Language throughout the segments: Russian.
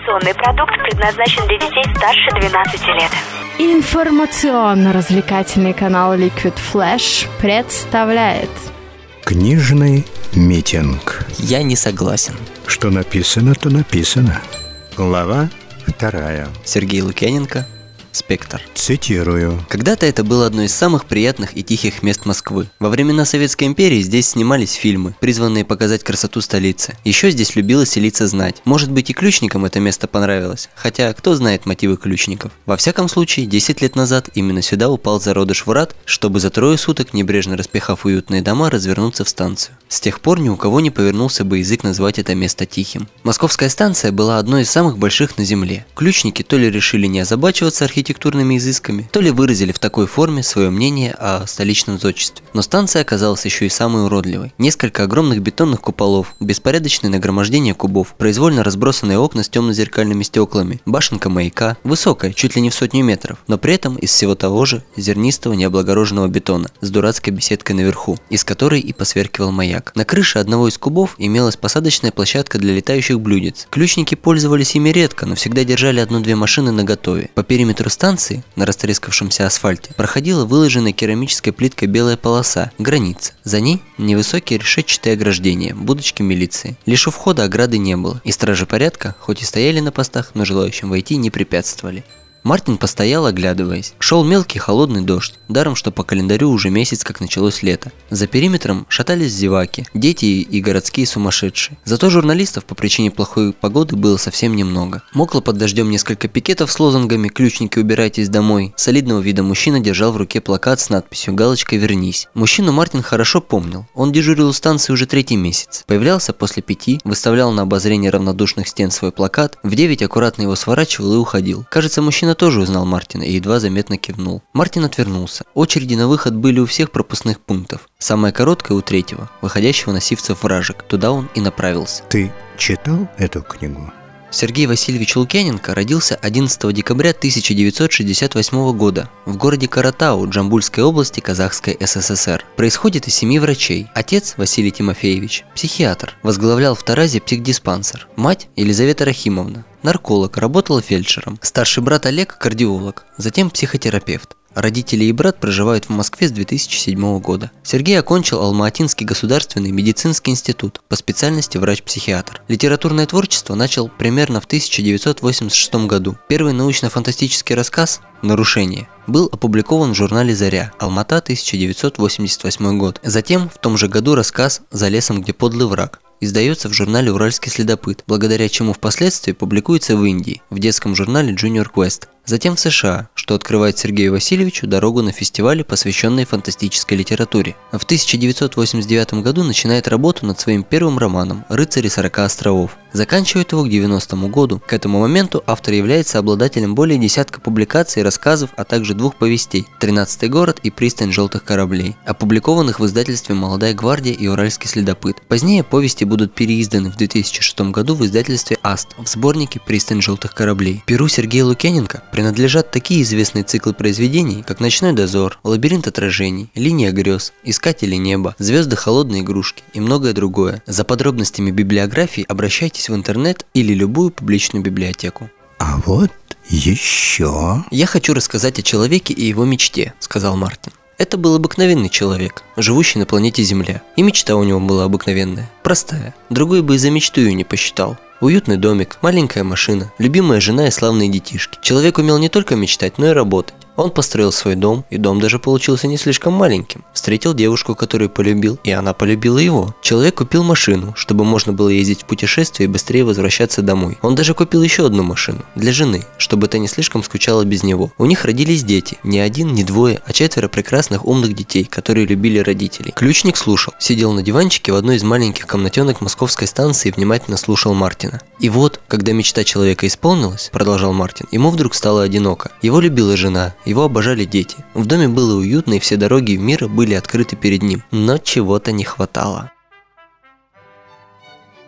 Информационный продукт предназначен для детей старше 12 лет. Информационно-развлекательный канал Liquid Flash представляет Книжный митинг. Я не согласен. Что написано, то написано. Глава вторая. Сергей Лукьяненко, Спектр. Цитирую. Когда-то это было одно из самых приятных и тихих мест Москвы. Во времена Советской империи здесь снимались фильмы, призванные показать красоту столицы. Еще здесь любила селиться знать. Может быть и ключникам это место понравилось, хотя кто знает мотивы ключников. Во всяком случае, 10 лет назад именно сюда упал зародыш врат, чтобы за трое суток, небрежно распихав уютные дома, развернуться в станцию. С тех пор ни у кого не повернулся бы язык назвать это место тихим. Московская станция была одной из самых больших на Земле. Ключники то ли решили не озабачиваться архитектурой, архитектурными изысками, то ли выразили в такой форме свое мнение о столичном зодчестве. Но станция оказалась еще и самой уродливой. Несколько огромных бетонных куполов, беспорядочное нагромождение кубов, произвольно разбросанные окна с темно-зеркальными стеклами, башенка маяка, высокая, чуть ли не в сотню метров, но при этом из всего того же зернистого необлагороженного бетона с дурацкой беседкой наверху, из которой и посверкивал маяк. На крыше одного из кубов имелась посадочная площадка для летающих блюдец. Ключники пользовались ими редко, но всегда держали одну-две машины наготове. По периметру станции, на растрескавшемся асфальте, проходила выложенная керамической плиткой белая полоса, граница. За ней невысокие решетчатые ограждения, будочки милиции. Лишь у входа ограды не было, и стражи порядка, хоть и стояли на постах, но желающим войти не препятствовали. Мартин постоял, оглядываясь. Шел мелкий холодный дождь, даром что по календарю уже месяц как началось лето. За периметром шатались зеваки, дети и городские сумасшедшие. Зато журналистов по причине плохой погоды было совсем немного. Мокло под дождем несколько пикетов с лозунгами «Ключники, убирайтесь домой». Солидного вида мужчина держал в руке плакат с надписью «Галочкой вернись». Мужчину Мартин хорошо помнил. Он дежурил у станции уже третий месяц. Появлялся после пяти, выставлял на обозрение равнодушных стен свой плакат, в девять аккуратно его сворачивал и уходил. Кажется, мужчина Мужчина тоже узнал Мартина и едва заметно кивнул. Мартин отвернулся. Очереди на выход были у всех пропускных пунктов. Самая короткая у третьего, выходящего на сивцев вражек. Туда он и направился. Ты читал эту книгу? Сергей Васильевич Лукьяненко родился 11 декабря 1968 года в городе Каратау Джамбульской области Казахской СССР. Происходит из семьи врачей. Отец Василий Тимофеевич – психиатр, возглавлял в Таразе психдиспансер. Мать Елизавета Рахимовна – нарколог, работала фельдшером. Старший брат Олег – кардиолог, затем психотерапевт. Родители и брат проживают в Москве с 2007 года. Сергей окончил Алма-Атинский государственный медицинский институт по специальности врач-психиатр. Литературное творчество начал примерно в 1986 году. Первый научно-фантастический рассказ «Нарушение» был опубликован в журнале «Заря», Алмата, 1988 год. Затем, в том же году, рассказ «За лесом, где подлый враг», издается в журнале «Уральский следопыт», благодаря чему впоследствии публикуется в Индии, в детском журнале Junior Quest затем в США, что открывает Сергею Васильевичу дорогу на фестивале, посвященные фантастической литературе. В 1989 году начинает работу над своим первым романом «Рыцари 40 островов». Заканчивает его к 90 году. К этому моменту автор является обладателем более десятка публикаций, рассказов, а также двух повестей «Тринадцатый город» и «Пристань желтых кораблей», опубликованных в издательстве «Молодая гвардия» и «Уральский следопыт». Позднее повести будут переизданы в 2006 году в издательстве «Аст» в сборнике «Пристань желтых кораблей». Перу Сергея Лукьяненко принадлежат такие известные циклы произведений, как «Ночной дозор», «Лабиринт отражений», «Линия грез», «Искатели неба», «Звезды холодной игрушки» и многое другое. За подробностями библиографии обращайтесь в интернет или любую публичную библиотеку. А вот еще... «Я хочу рассказать о человеке и его мечте», – сказал Мартин. Это был обыкновенный человек, живущий на планете Земля. И мечта у него была обыкновенная, простая. Другой бы и за мечту ее не посчитал. Уютный домик, маленькая машина, любимая жена и славные детишки. Человек умел не только мечтать, но и работать. Он построил свой дом, и дом даже получился не слишком маленьким. Встретил девушку, которую полюбил, и она полюбила его. Человек купил машину, чтобы можно было ездить в путешествие и быстрее возвращаться домой. Он даже купил еще одну машину, для жены, чтобы та не слишком скучала без него. У них родились дети, не один, не двое, а четверо прекрасных умных детей, которые любили родителей. Ключник слушал, сидел на диванчике в одной из маленьких комнатенок московской станции и внимательно слушал Мартина. И вот, когда мечта человека исполнилась, продолжал Мартин, ему вдруг стало одиноко. Его любила жена, его обожали дети. В доме было уютно, и все дороги мира были открыты перед ним. Но чего-то не хватало.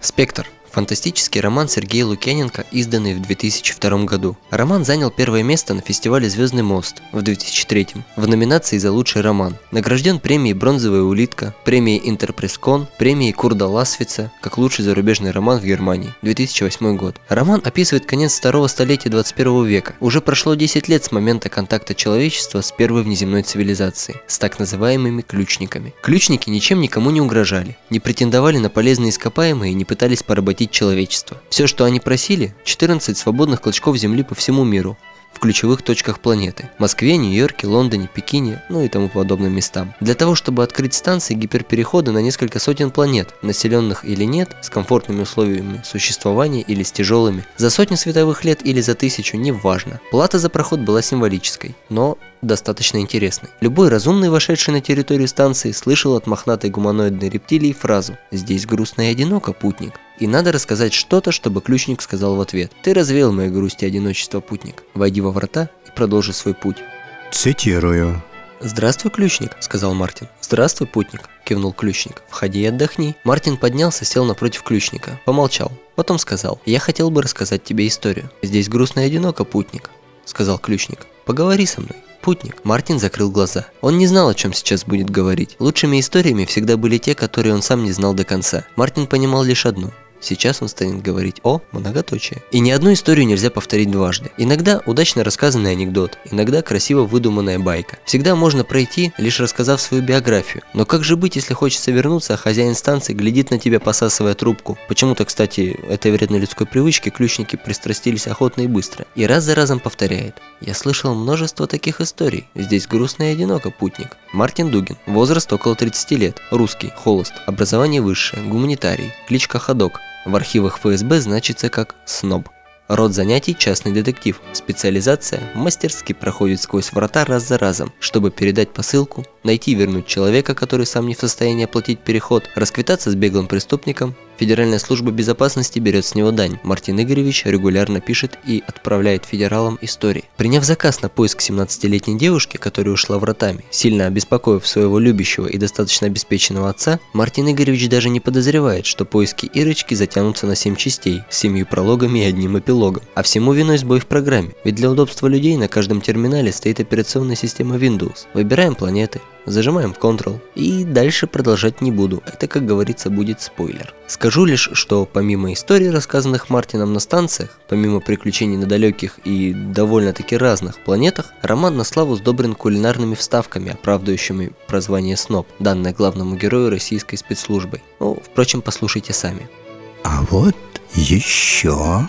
Спектр. Фантастический роман Сергея Лукьяненко, изданный в 2002 году. Роман занял первое место на фестивале «Звездный мост» в 2003 в номинации за лучший роман. Награжден премией «Бронзовая улитка», премией «Интерпресскон», премией Курда Ласвица как лучший зарубежный роман в Германии 2008 год. Роман описывает конец второго столетия 21 века. Уже прошло 10 лет с момента контакта человечества с первой внеземной цивилизацией, с так называемыми ключниками. Ключники ничем никому не угрожали, не претендовали на полезные ископаемые и не пытались поработить человечество. Все, что они просили – 14 свободных клочков земли по всему миру, в ключевых точках планеты – Москве, Нью-Йорке, Лондоне, Пекине, ну и тому подобным местам. Для того, чтобы открыть станции гиперперехода на несколько сотен планет, населенных или нет, с комфортными условиями существования или с тяжелыми, за сотни световых лет или за тысячу, неважно. Плата за проход была символической, но достаточно интересной. Любой разумный, вошедший на территорию станции, слышал от мохнатой гуманоидной рептилии фразу «Здесь грустно и одиноко, путник». И надо рассказать что-то, чтобы ключник сказал в ответ «Ты развеял мою грусть и одиночество, путник. Войди во врата и продолжи свой путь». Цитирую. «Здравствуй, ключник», — сказал Мартин. «Здравствуй, путник», — кивнул ключник. «Входи и отдохни». Мартин поднялся, сел напротив ключника, помолчал. Потом сказал, «Я хотел бы рассказать тебе историю. Здесь грустно и одиноко, путник», — сказал ключник. «Поговори со мной». Путник. Мартин закрыл глаза. Он не знал, о чем сейчас будет говорить. Лучшими историями всегда были те, которые он сам не знал до конца. Мартин понимал лишь одну. Сейчас он станет говорить о многоточие. И ни одну историю нельзя повторить дважды. Иногда удачно рассказанный анекдот, иногда красиво выдуманная байка. Всегда можно пройти, лишь рассказав свою биографию. Но как же быть, если хочется вернуться, а хозяин станции глядит на тебя, посасывая трубку? Почему-то, кстати, этой вредной людской привычке ключники пристрастились охотно и быстро. И раз за разом повторяет. Я слышал множество таких историй. Здесь грустно и одиноко, путник. Мартин Дугин. Возраст около 30 лет. Русский. Холост. Образование высшее. Гуманитарий. Кличка Ходок. В архивах ФСБ значится как «СНОБ». Род занятий – частный детектив. Специализация – мастерски проходит сквозь врата раз за разом, чтобы передать посылку, найти и вернуть человека, который сам не в состоянии оплатить переход, расквитаться с беглым преступником, Федеральная служба безопасности берет с него дань. Мартин Игоревич регулярно пишет и отправляет федералам истории. Приняв заказ на поиск 17-летней девушки, которая ушла вратами, сильно обеспокоив своего любящего и достаточно обеспеченного отца, Мартин Игоревич даже не подозревает, что поиски Ирочки затянутся на 7 частей, с 7 прологами и одним эпилогом. А всему виной сбой в программе, ведь для удобства людей на каждом терминале стоит операционная система Windows. Выбираем планеты, Зажимаем Ctrl. И дальше продолжать не буду, это, как говорится, будет спойлер. Скажу лишь, что помимо историй, рассказанных Мартином на станциях, помимо приключений на далеких и довольно-таки разных планетах, роман на славу сдобрен кулинарными вставками, оправдывающими прозвание СНОП, данное главному герою российской спецслужбой. Ну, впрочем, послушайте сами. А вот еще...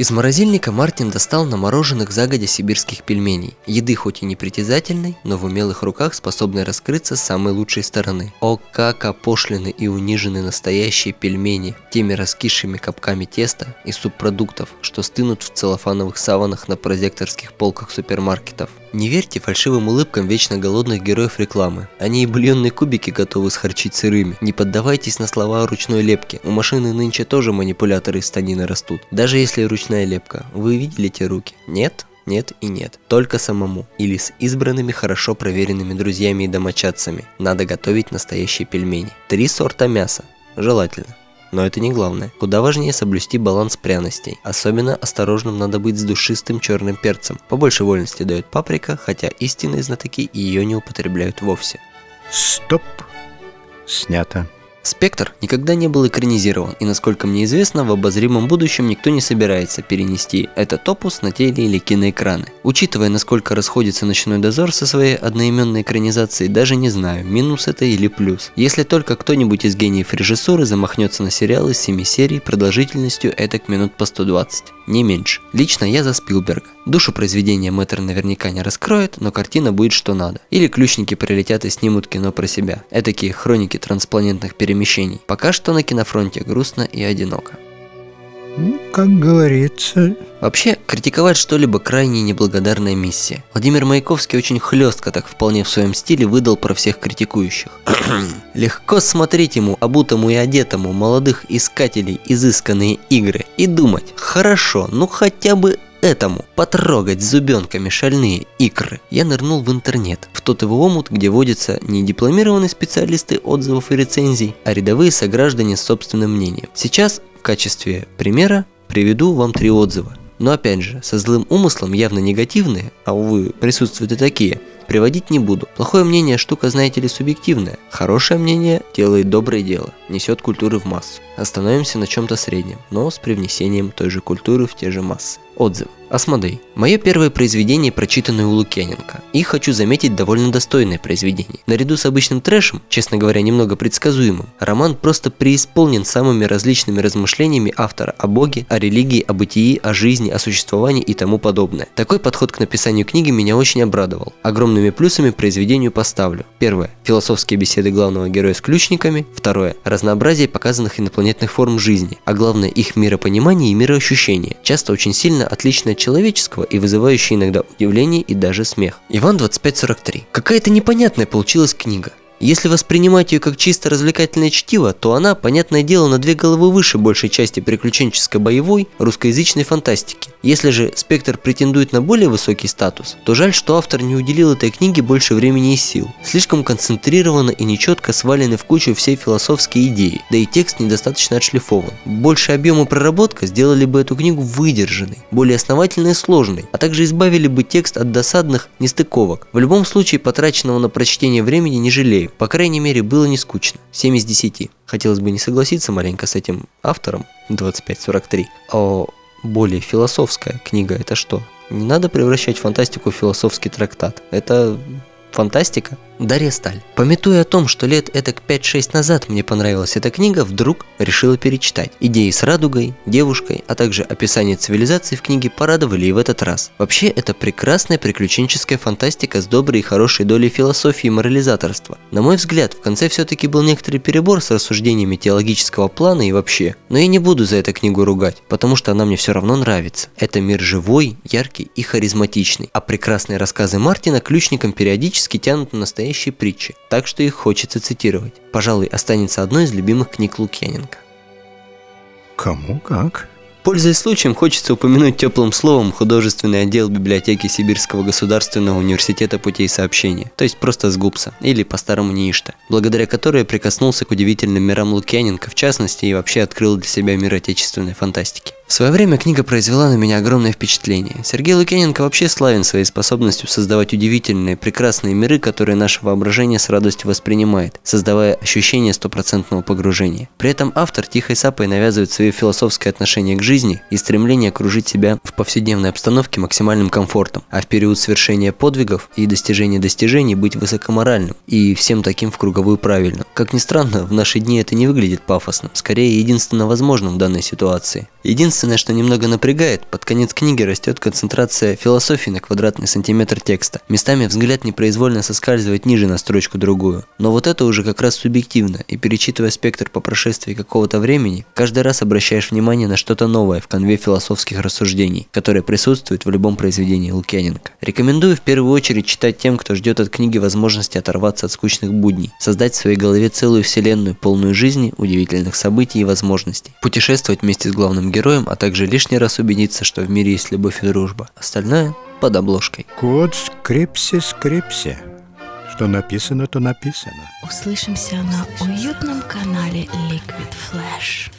Из морозильника Мартин достал намороженных загодя сибирских пельменей. Еды хоть и непритязательной, но в умелых руках способной раскрыться с самой лучшей стороны. О, как опошлены и унижены настоящие пельмени теми раскисшими капками теста и субпродуктов, что стынут в целлофановых саванах на прозекторских полках супермаркетов. Не верьте фальшивым улыбкам вечно голодных героев рекламы. Они и бульонные кубики готовы схарчить сырыми. Не поддавайтесь на слова о ручной лепке. У машины нынче тоже манипуляторы из станины растут. Даже если ручная лепка. Вы видели те руки? Нет? Нет и нет. Только самому. Или с избранными хорошо проверенными друзьями и домочадцами. Надо готовить настоящие пельмени. Три сорта мяса. Желательно. Но это не главное. Куда важнее соблюсти баланс пряностей. Особенно осторожным надо быть с душистым черным перцем. Побольше вольности дает паприка, хотя истинные знатоки ее не употребляют вовсе. Стоп. Снято. Спектр никогда не был экранизирован, и насколько мне известно, в обозримом будущем никто не собирается перенести этот опус на теле или киноэкраны. Учитывая, насколько расходится «Ночной дозор» со своей одноименной экранизацией, даже не знаю, минус это или плюс. Если только кто-нибудь из гениев режиссуры замахнется на сериал из 7 серий продолжительностью этак минут по 120, не меньше. Лично я за Спилберга. Душу произведения мэтр наверняка не раскроет, но картина будет что надо. Или ключники прилетят и снимут кино про себя. Этакие хроники транспланетных перемещений. Пока что на кинофронте грустно и одиноко. Ну, как говорится... Вообще, критиковать что-либо крайне неблагодарная миссия. Владимир Маяковский очень хлестко, так вполне в своем стиле, выдал про всех критикующих. Легко смотреть ему, обутому и одетому, молодых искателей, изысканные игры, и думать, хорошо, ну хотя бы этому потрогать зубенками шальные икры, я нырнул в интернет, в тот его омут, где водятся не дипломированные специалисты отзывов и рецензий, а рядовые сограждане с собственным мнением. Сейчас В качестве примера приведу вам три отзыва. Но опять же, со злым умыслом явно негативные, а увы, присутствуют и такие, приводить не буду. Плохое мнение штука, знаете ли, субъективная. Хорошее мнение делает доброе дело, несет культуры в массу. Остановимся на чем-то среднем, но с привнесением той же культуры в те же массы. Отзыв. Асмодей. Мое первое произведение, прочитанное у Лукьяненко. И хочу заметить довольно достойное произведение. Наряду с обычным трэшем, честно говоря, немного предсказуемым, роман просто преисполнен самыми различными размышлениями автора о Боге, о религии, о бытии, о жизни, о существовании и тому подобное. Такой подход к написанию книги меня очень обрадовал. Огромными плюсами произведению поставлю. Первое. Философские беседы главного героя с ключниками. Второе. Разнообразие показанных инопланетных форм жизни, а главное их миропонимание и мироощущение. Часто очень сильно отличное человеческого и вызывающий иногда удивление и даже смех. Иван 2543. Какая-то непонятная получилась книга. Если воспринимать ее как чисто развлекательное чтиво, то она, понятное дело, на две головы выше большей части приключенческой боевой русскоязычной фантастики. Если же спектр претендует на более высокий статус, то жаль, что автор не уделил этой книге больше времени и сил. Слишком концентрированно и нечетко свалены в кучу все философские идеи, да и текст недостаточно отшлифован. Больше объем и проработка сделали бы эту книгу выдержанной, более основательной и сложной, а также избавили бы текст от досадных нестыковок. В любом случае, потраченного на прочтение времени не жалею. По крайней мере, было не скучно. 7 из 10. Хотелось бы не согласиться маленько с этим автором, 2543. А более философская книга это что? Не надо превращать фантастику в философский трактат. Это фантастика. Дарья Сталь. Пометуя о том, что лет этак 5-6 назад мне понравилась эта книга, вдруг решила перечитать. Идеи с радугой, девушкой, а также описание цивилизации в книге порадовали и в этот раз. Вообще, это прекрасная приключенческая фантастика с доброй и хорошей долей философии и морализаторства. На мой взгляд, в конце все-таки был некоторый перебор с рассуждениями теологического плана и вообще. Но я не буду за эту книгу ругать, потому что она мне все равно нравится. Это мир живой, яркий и харизматичный. А прекрасные рассказы Мартина ключником периодически тянут на настоящие притчи, так что их хочется цитировать. Пожалуй, останется одной из любимых книг Лукьяненко. Кому как? Пользуясь случаем, хочется упомянуть теплым словом художественный отдел библиотеки Сибирского государственного университета путей сообщения, то есть просто СГУПСа, или по-старому НИИШТа, благодаря которой я прикоснулся к удивительным мирам Лукьяненко в частности и вообще открыл для себя мир отечественной фантастики. В свое время книга произвела на меня огромное впечатление. Сергей Лукьяненко вообще славен своей способностью создавать удивительные, прекрасные миры, которые наше воображение с радостью воспринимает, создавая ощущение стопроцентного погружения. При этом автор тихой сапой навязывает свое философское отношение к жизни и стремление окружить себя в повседневной обстановке максимальным комфортом, а в период совершения подвигов и достижения достижений быть высокоморальным и всем таким в круговую правильным. Как ни странно, в наши дни это не выглядит пафосным, скорее единственно возможным в данной ситуации. Единственное, что немного напрягает, под конец книги растет концентрация философии на квадратный сантиметр текста. Местами взгляд непроизвольно соскальзывает ниже на строчку другую. Но вот это уже как раз субъективно, и перечитывая спектр по прошествии какого-то времени, каждый раз обращаешь внимание на что-то новое в конве философских рассуждений, которые присутствуют в любом произведении Лукьяненко. Рекомендую в первую очередь читать тем, кто ждет от книги возможности оторваться от скучных будней, создать в своей голове целую вселенную, полную жизни, удивительных событий и возможностей, путешествовать вместе с главным героем, а также лишний раз убедиться, что в мире есть любовь и дружба. Остальное под обложкой. Код скрипси-скрипси. Что написано, то написано. Услышимся на уютном канале Liquid Flash.